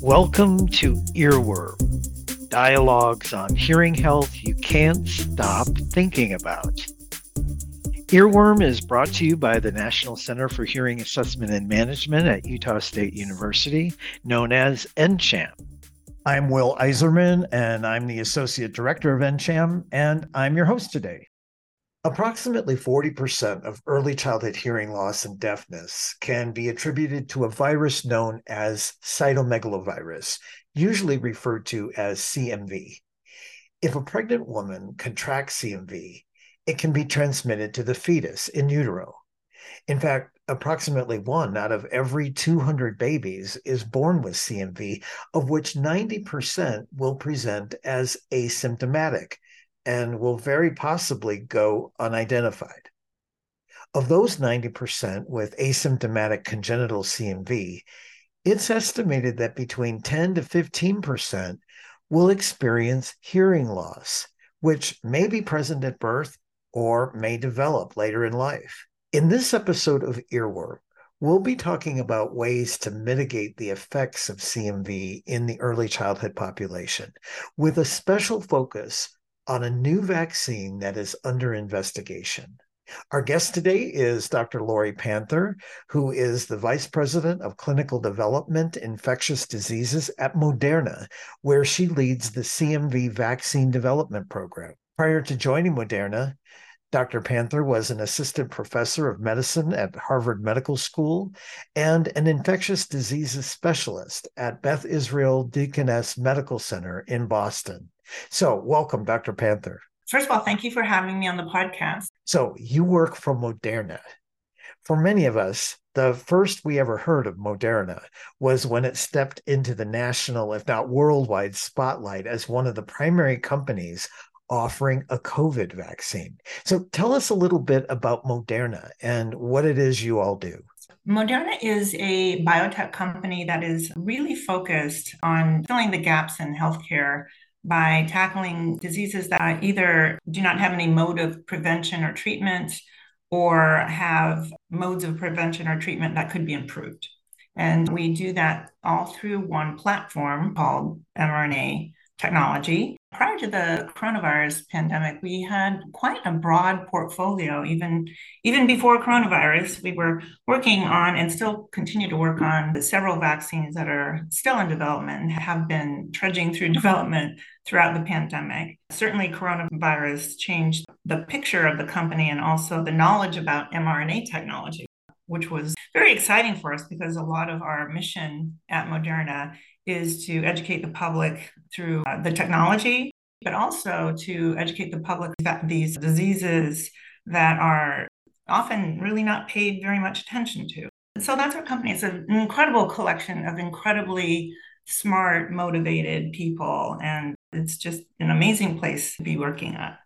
Welcome to Earworm, dialogues on hearing health you can't stop thinking about. Earworm is brought to you by the National Center for Hearing Assessment and Management at Utah State University, known as NCHAM. I'm Will Eiserman, and I'm the Associate Director of NCHAM, and I'm your host today. Approximately 40% of early childhood hearing loss and deafness can be attributed to a virus known as cytomegalovirus, usually referred to as CMV. If a pregnant woman contracts CMV, it can be transmitted to the fetus in utero. In fact, approximately one out of every 200 babies is born with CMV, of which 90% will present as asymptomatic and will very possibly go unidentified. Of those 90% with asymptomatic congenital CMV, it's estimated that between 10 to 15% will experience hearing loss, which may be present at birth or may develop later in life. In this episode of Earworm, we'll be talking about ways to mitigate the effects of CMV in the early childhood population, with a special focus on a new vaccine that is under investigation. Our guest today is Dr. Lori Panther, who is the Vice President of Clinical Development Infectious Diseases at Moderna, where she leads the CMV Vaccine Development Program. Prior to joining Moderna, Dr. Panther was an assistant professor of medicine at Harvard Medical School and an infectious diseases specialist at Beth Israel Deaconess Medical Center in Boston. So, welcome, Dr. Panther. First of all, thank you for having me on the podcast. So, you work for Moderna. For many of us, the first we ever heard of Moderna was when it stepped into the national, if not worldwide, spotlight as one of the primary companies offering a COVID vaccine. So, tell us a little bit about Moderna and what it is you all do. Moderna is a biotech company that is really focused on filling the gaps in healthcare by tackling diseases that either do not have any mode of prevention or treatment or have modes of prevention or treatment that could be improved. And we do that all through one platform called mRNA technology. Prior to the coronavirus pandemic, we had quite a broad portfolio. Even, even before coronavirus, we were working on and still continue to work on several vaccines that are still in development and have been trudging through development throughout the pandemic. Certainly, coronavirus changed the picture of the company and also the knowledge about mRNA technology which was very exciting for us because a lot of our mission at Moderna is to educate the public through uh, the technology, but also to educate the public about these diseases that are often really not paid very much attention to. So that's our company. It's an incredible collection of incredibly smart, motivated people. And it's just an amazing place to be working at.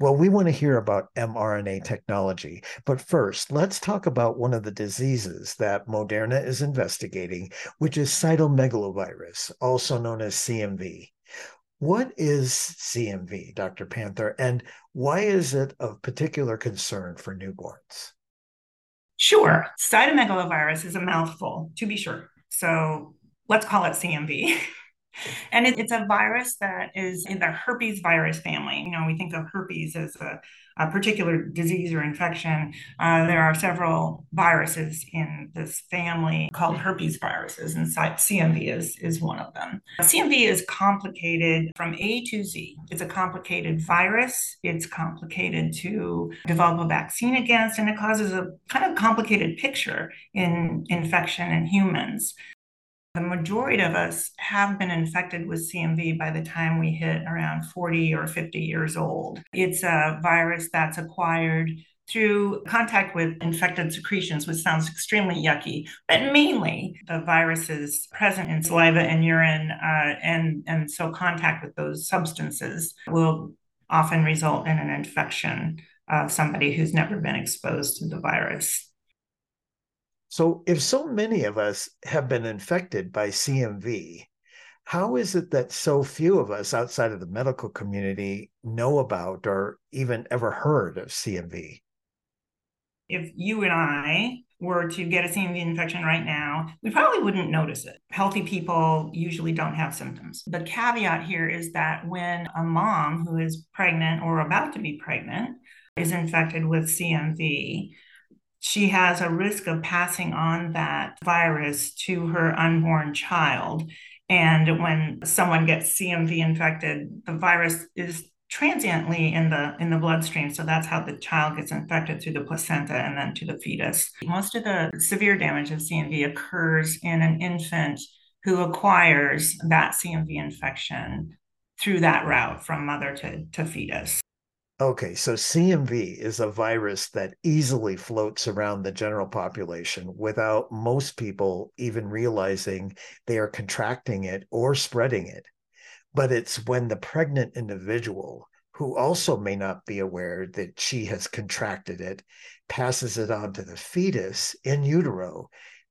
Well, we want to hear about mRNA technology. But first, let's talk about one of the diseases that Moderna is investigating, which is cytomegalovirus, also known as CMV. What is CMV, Dr. Panther, and why is it of particular concern for newborns? Sure. Cytomegalovirus is a mouthful, to be sure. So let's call it CMV. And it, it's a virus that is in the herpes virus family. You know, we think of herpes as a, a particular disease or infection. Uh, there are several viruses in this family called herpes viruses, and CMV is, is one of them. CMV is complicated from A to Z. It's a complicated virus, it's complicated to develop a vaccine against, and it causes a kind of complicated picture in infection in humans the majority of us have been infected with CMV by the time we hit around 40 or 50 years old. It's a virus that's acquired through contact with infected secretions, which sounds extremely yucky, but mainly the virus is present in saliva and urine, uh, and, and so contact with those substances will often result in an infection of somebody who's never been exposed to the virus. So, if so many of us have been infected by CMV, how is it that so few of us outside of the medical community know about or even ever heard of CMV? If you and I were to get a CMV infection right now, we probably wouldn't notice it. Healthy people usually don't have symptoms. The caveat here is that when a mom who is pregnant or about to be pregnant is infected with CMV, she has a risk of passing on that virus to her unborn child. And when someone gets CMV infected, the virus is transiently in the in the bloodstream. So that's how the child gets infected through the placenta and then to the fetus. Most of the severe damage of cmv occurs in an infant who acquires that cmv infection through that route from mother to, to fetus Okay, so CMV is a virus that easily floats around the general population without most people even realizing they are contracting it or spreading it. But it's when the pregnant individual, who also may not be aware that she has contracted it, passes it on to the fetus in utero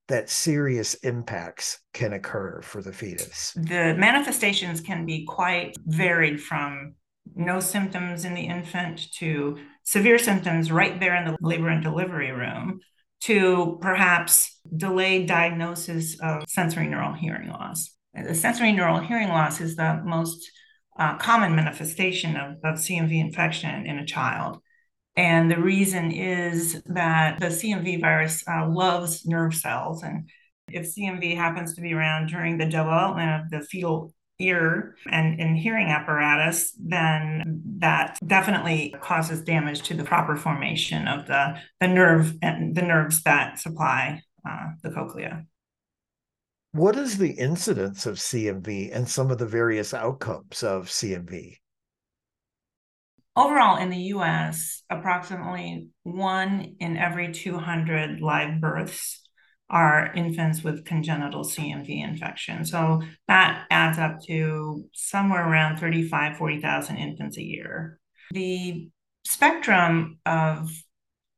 that serious impacts can occur for the fetus. The manifestations can be quite varied from no symptoms in the infant to severe symptoms right there in the labor and delivery room to perhaps delayed diagnosis of sensory neural hearing loss. The sensory neural hearing loss is the most uh, common manifestation of, of CMV infection in a child. And the reason is that the CMV virus uh, loves nerve cells. And if CMV happens to be around during the development of the fetal ear and, and hearing apparatus, then that definitely causes damage to the proper formation of the, the nerve and the nerves that supply uh, the cochlea. What is the incidence of CMV and some of the various outcomes of CMV? Overall, in the US, approximately one in every 200 live births are infants with congenital CMV infection. So that adds up to somewhere around 35, 40,000 infants a year. The spectrum of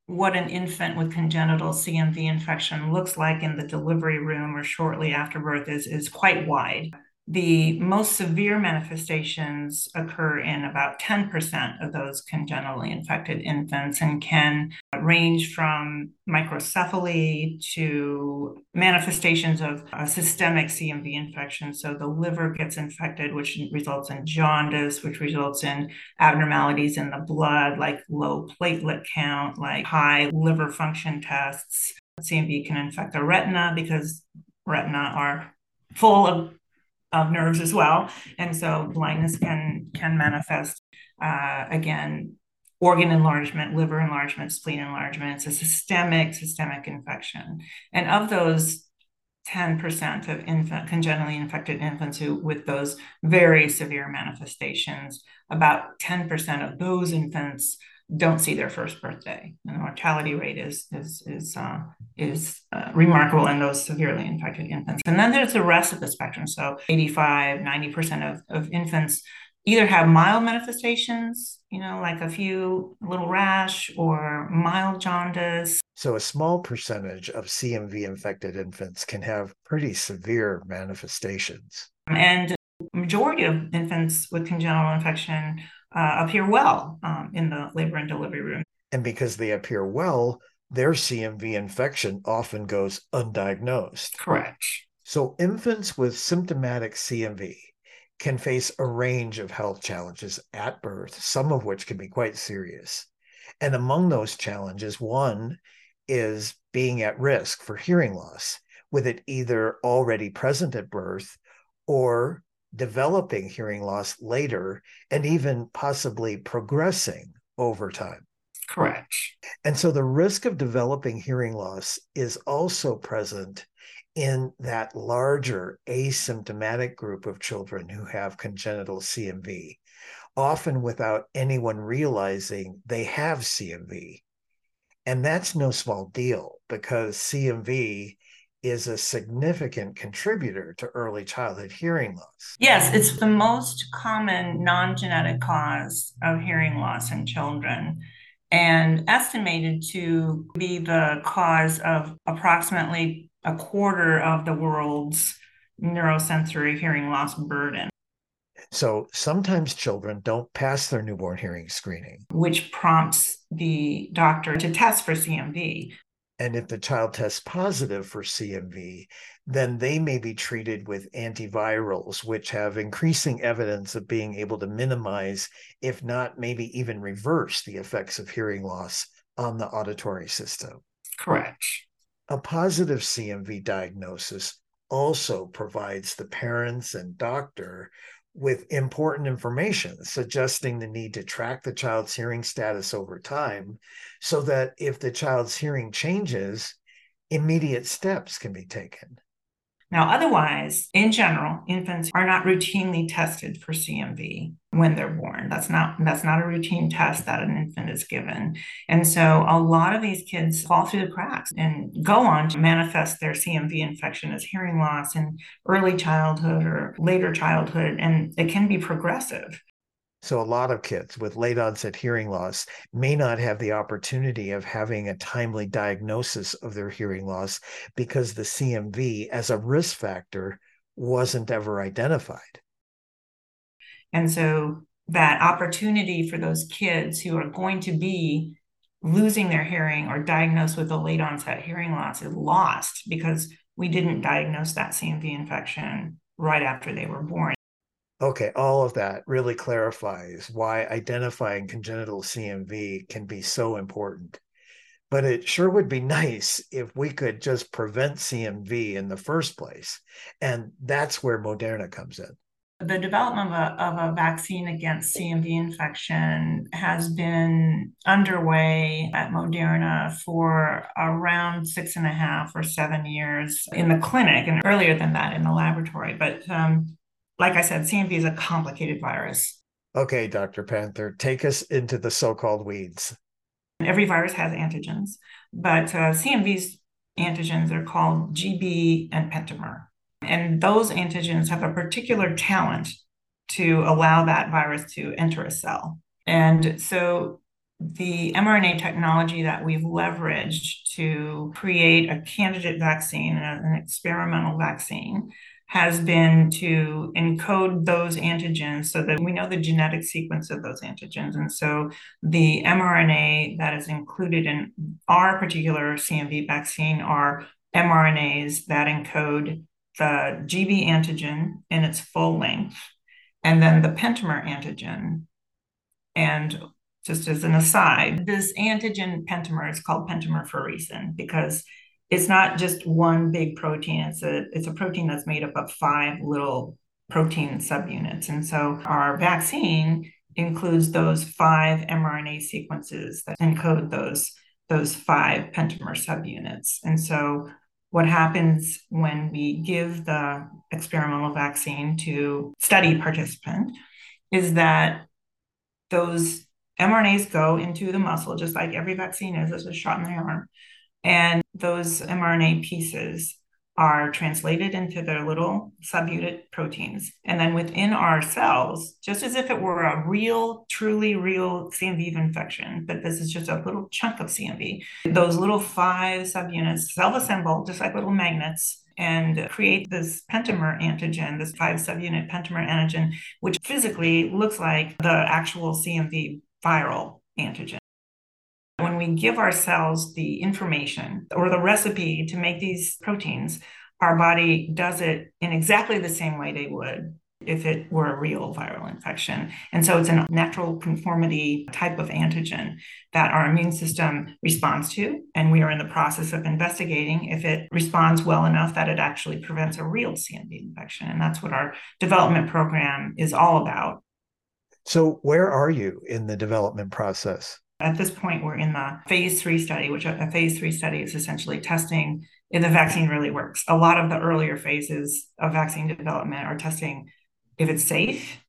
what an infant with congenital CMV infection looks like in the delivery room or shortly after birth is, is quite wide. The most severe manifestations occur in about 10% of those congenitally infected infants and can range from microcephaly to manifestations of systemic CMV infection. So the liver gets infected, which results in jaundice, which results in abnormalities in the blood, like low platelet count, like high liver function tests. CMV can infect the retina because retina are full of of nerves as well. And so blindness can can manifest uh, again organ enlargement, liver enlargement, spleen enlargement. It's a systemic systemic infection. And of those 10% of infant, congenitally infected infants who with those very severe manifestations, about 10% of those infants don't see their first birthday. And the mortality rate is is is uh, is uh, remarkable in those severely infected infants. And then there's the rest of the spectrum. So 85, 90% of, of infants either have mild manifestations, you know, like a few little rash or mild jaundice. So a small percentage of CMV infected infants can have pretty severe manifestations. And majority of infants with congenital infection uh, appear well um, in the labor and delivery room. And because they appear well, their CMV infection often goes undiagnosed. Correct. So, infants with symptomatic CMV can face a range of health challenges at birth, some of which can be quite serious. And among those challenges, one is being at risk for hearing loss, with it either already present at birth or developing hearing loss later and even possibly progressing over time. Correct. And so the risk of developing hearing loss is also present in that larger asymptomatic group of children who have congenital CMV, often without anyone realizing they have CMV. And that's no small deal because CMV is a significant contributor to early childhood hearing loss. Yes, it's the most common non genetic cause of hearing loss in children and estimated to be the cause of approximately a quarter of the world's neurosensory hearing loss burden. So sometimes children don't pass their newborn hearing screening, which prompts the doctor to test for CMV. And if the child tests positive for CMV, then they may be treated with antivirals, which have increasing evidence of being able to minimize, if not maybe even reverse, the effects of hearing loss on the auditory system. Correct. A positive CMV diagnosis also provides the parents and doctor with important information suggesting the need to track the child's hearing status over time so that if the child's hearing changes, immediate steps can be taken. Now, otherwise, in general, infants are not routinely tested for CMV when they're born. That's not that's not a routine test that an infant is given. And so a lot of these kids fall through the cracks and go on to manifest their CMV infection as hearing loss in early childhood or later childhood and it can be progressive. So, a lot of kids with late onset hearing loss may not have the opportunity of having a timely diagnosis of their hearing loss because the CMV as a risk factor wasn't ever identified. And so, that opportunity for those kids who are going to be losing their hearing or diagnosed with a late onset hearing loss is lost because we didn't diagnose that CMV infection right after they were born. Okay, all of that really clarifies why identifying congenital CMV can be so important. But it sure would be nice if we could just prevent CMV in the first place. And that's where Moderna comes in. The development of a, of a vaccine against CMV infection has been underway at Moderna for around six and a half or seven years in the clinic, and earlier than that in the laboratory. But um, like I said, CMV is a complicated virus. Okay, Dr. Panther, take us into the so called weeds. Every virus has antigens, but uh, CMV's antigens are called GB and pentamer. And those antigens have a particular talent to allow that virus to enter a cell. And so the mRNA technology that we've leveraged to create a candidate vaccine, an experimental vaccine, has been to encode those antigens so that we know the genetic sequence of those antigens. And so the mRNA that is included in our particular CMV vaccine are mRNAs that encode the GB antigen in its full length, and then the pentamer antigen. And just as an aside, this antigen pentamer is called pentamer for a reason because it's not just one big protein. It's a it's a protein that's made up of five little protein subunits. And so our vaccine includes those five mRNA sequences that encode those those five pentamer subunits. And so what happens when we give the experimental vaccine to study participant is that those mRNAs go into the muscle, just like every vaccine is, as a shot in the arm. And those mRNA pieces are translated into their little subunit proteins. And then within our cells, just as if it were a real, truly real CMV infection, but this is just a little chunk of CMV, those little five subunits self assemble just like little magnets and create this pentamer antigen, this five subunit pentamer antigen, which physically looks like the actual CMV viral antigen. When we give ourselves the information or the recipe to make these proteins, our body does it in exactly the same way they would if it were a real viral infection. And so it's a natural conformity type of antigen that our immune system responds to. And we are in the process of investigating if it responds well enough that it actually prevents a real CMV infection. And that's what our development program is all about. So, where are you in the development process? At this point, we're in the phase three study, which a phase three study is essentially testing if the vaccine really works. A lot of the earlier phases of vaccine development are testing if it's safe,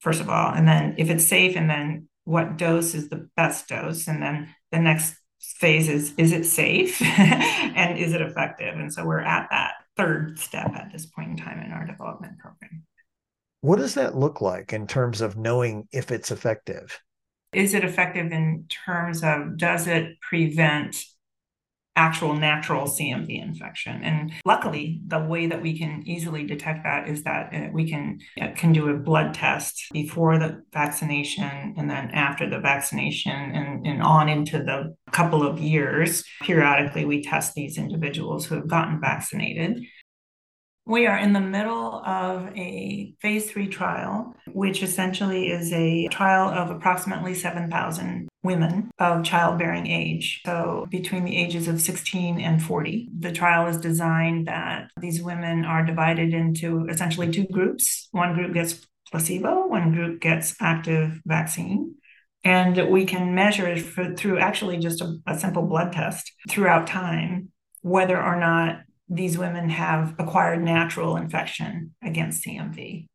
first of all, and then if it's safe, and then what dose is the best dose, and then the next phase is is it safe and is it effective? And so we're at that third step at this point in time in our development program. What does that look like in terms of knowing if it's effective? Is it effective in terms of does it prevent actual natural CMV infection. And luckily, the way that we can easily detect that is that uh, we can uh, can do a blood test before the vaccination and then after the vaccination and, and on into the couple of years. Periodically, we test these individuals who have gotten vaccinated. We are in the middle of a phase three trial, which essentially is a trial of approximately 7,000 women of childbearing age, so between the ages of 16 and 40. The trial is designed that these women are divided into essentially two groups. One group gets placebo, one group gets active vaccine. And we can measure for, through actually just a, a simple blood test throughout time whether or not these women have acquired natural infection against CMV.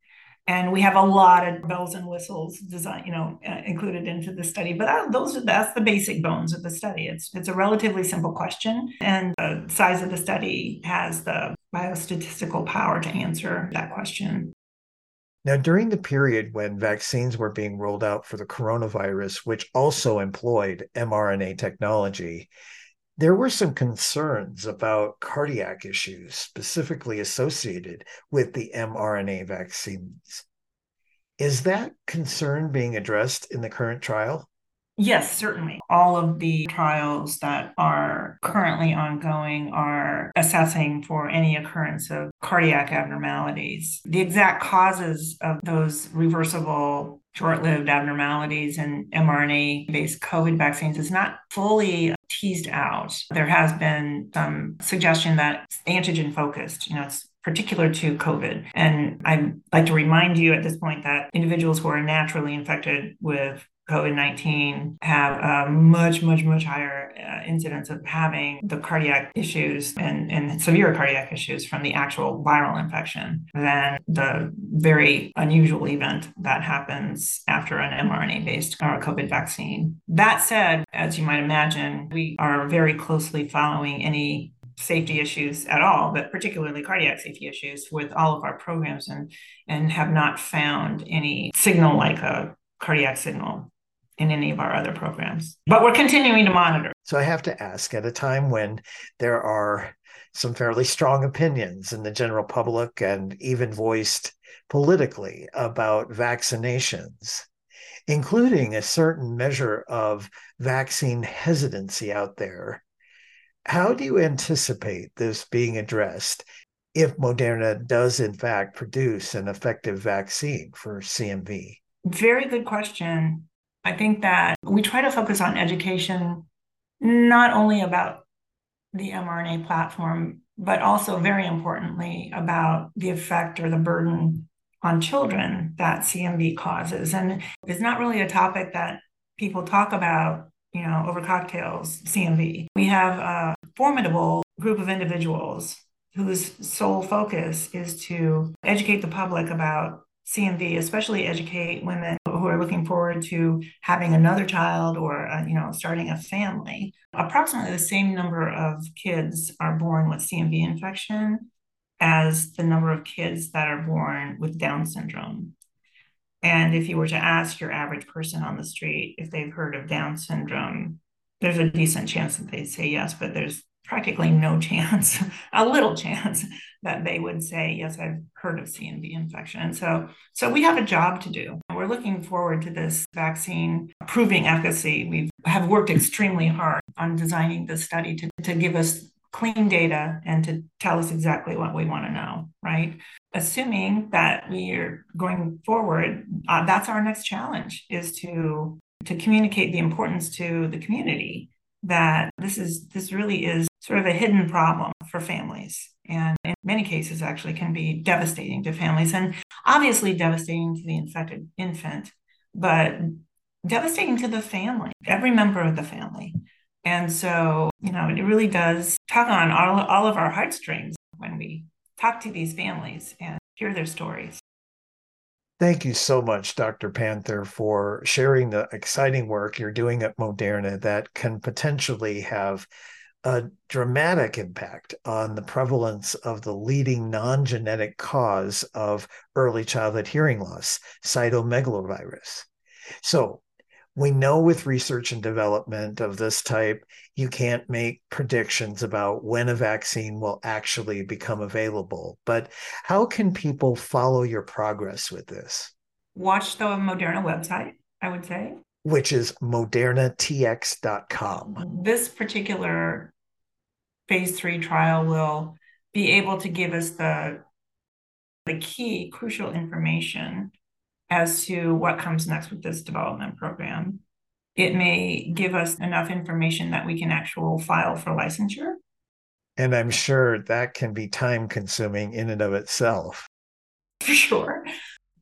And we have a lot of bells and whistles design, you know, uh, included into the study. But that, those are that's the basic bones of the study. It's it's a relatively simple question, and the size of the study has the biostatistical power to answer that question. Now, during the period when vaccines were being rolled out for the coronavirus, which also employed mRNA technology, there were some concerns about cardiac issues specifically associated with the mRNA vaccines. Is that concern being addressed in the current trial? Yes, certainly. All of the trials that are currently ongoing are assessing for any occurrence of cardiac abnormalities. The exact causes of those reversible short lived abnormalities in mRNA based COVID vaccines is not fully teased out. There has been some suggestion that it's antigen focused, you know, it's particular to COVID. And I'd like to remind you at this point that individuals who are naturally infected with COVID 19 have a much, much, much higher uh, incidence of having the cardiac issues and, and severe cardiac issues from the actual viral infection than the very unusual event that happens after an mRNA based uh, COVID vaccine. That said, as you might imagine, we are very closely following any safety issues at all, but particularly cardiac safety issues with all of our programs and, and have not found any signal like a cardiac signal in any of our other programs. But we're continuing to monitor. So I have to ask at a time when there are some fairly strong opinions in the general public and even voiced politically about vaccinations, including a certain measure of vaccine hesitancy out there. How do you anticipate this being addressed if Moderna does, in fact, produce an effective vaccine for CMV? Very good question. I think that we try to focus on education, not only about the mRNA platform, but also very importantly about the effect or the burden on children that CMV causes. And it's not really a topic that people talk about, you know, over cocktails, CMV. We have a formidable group of individuals whose sole focus is to educate the public about CMV, especially educate women are looking forward to having another child or uh, you know starting a family. Approximately the same number of kids are born with CMV infection as the number of kids that are born with Down syndrome. And if you were to ask your average person on the street if they've heard of Down syndrome, there's a decent chance that they'd say yes, but there's practically no chance, a little chance that they would say, yes, I've heard of CMV infection. And so, so we have a job to do. We're looking forward to this vaccine proving efficacy. We have worked extremely hard on designing the study to, to give us clean data and to tell us exactly what we want to know, right? Assuming that we are going forward, uh, that's our next challenge is to to communicate the importance to the community that this is this really is sort of a hidden problem for families and in many cases actually can be devastating to families and obviously devastating to the infected infant but devastating to the family every member of the family and so you know it really does tug on all, all of our heartstrings when we talk to these families and hear their stories Thank you so much, Dr. Panther, for sharing the exciting work you're doing at Moderna that can potentially have a dramatic impact on the prevalence of the leading non genetic cause of early childhood hearing loss, cytomegalovirus. So, we know with research and development of this type, you can't make predictions about when a vaccine will actually become available. But how can people follow your progress with this? Watch the Moderna website, I would say. Which is modernatx.com. This particular phase three trial will be able to give us the, the key crucial information as to what comes next with this development program. It may give us enough information that we can actual file for licensure. And I'm sure that can be time consuming in and of itself. For sure.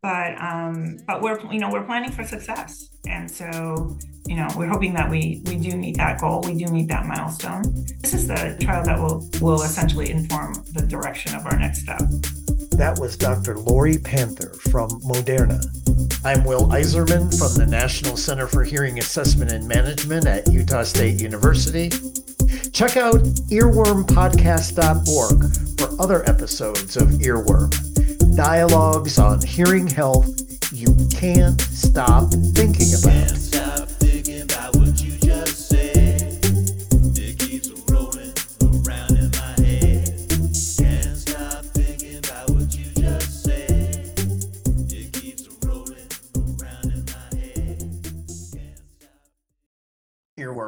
But um, but we're you know we're planning for success. And so, you know, we're hoping that we we do meet that goal. We do meet that milestone. This is the trial that will will essentially inform the direction of our next step. That was Dr. Lori Panther from Moderna. I'm Will Eiserman from the National Center for Hearing Assessment and Management at Utah State University. Check out earwormpodcast.org for other episodes of Earworm, dialogues on hearing health you can't stop thinking about.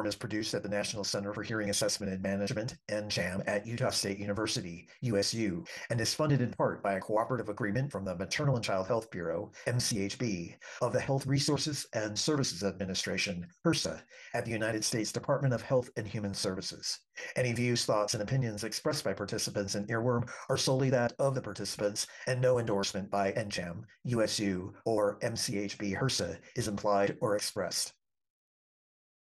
Is produced at the National Center for Hearing Assessment and Management, NCHAM, at Utah State University, USU, and is funded in part by a cooperative agreement from the Maternal and Child Health Bureau, MCHB, of the Health Resources and Services Administration, HRSA, at the United States Department of Health and Human Services. Any views, thoughts, and opinions expressed by participants in Earworm are solely that of the participants, and no endorsement by NCHAM, USU, or MCHB HRSA is implied or expressed.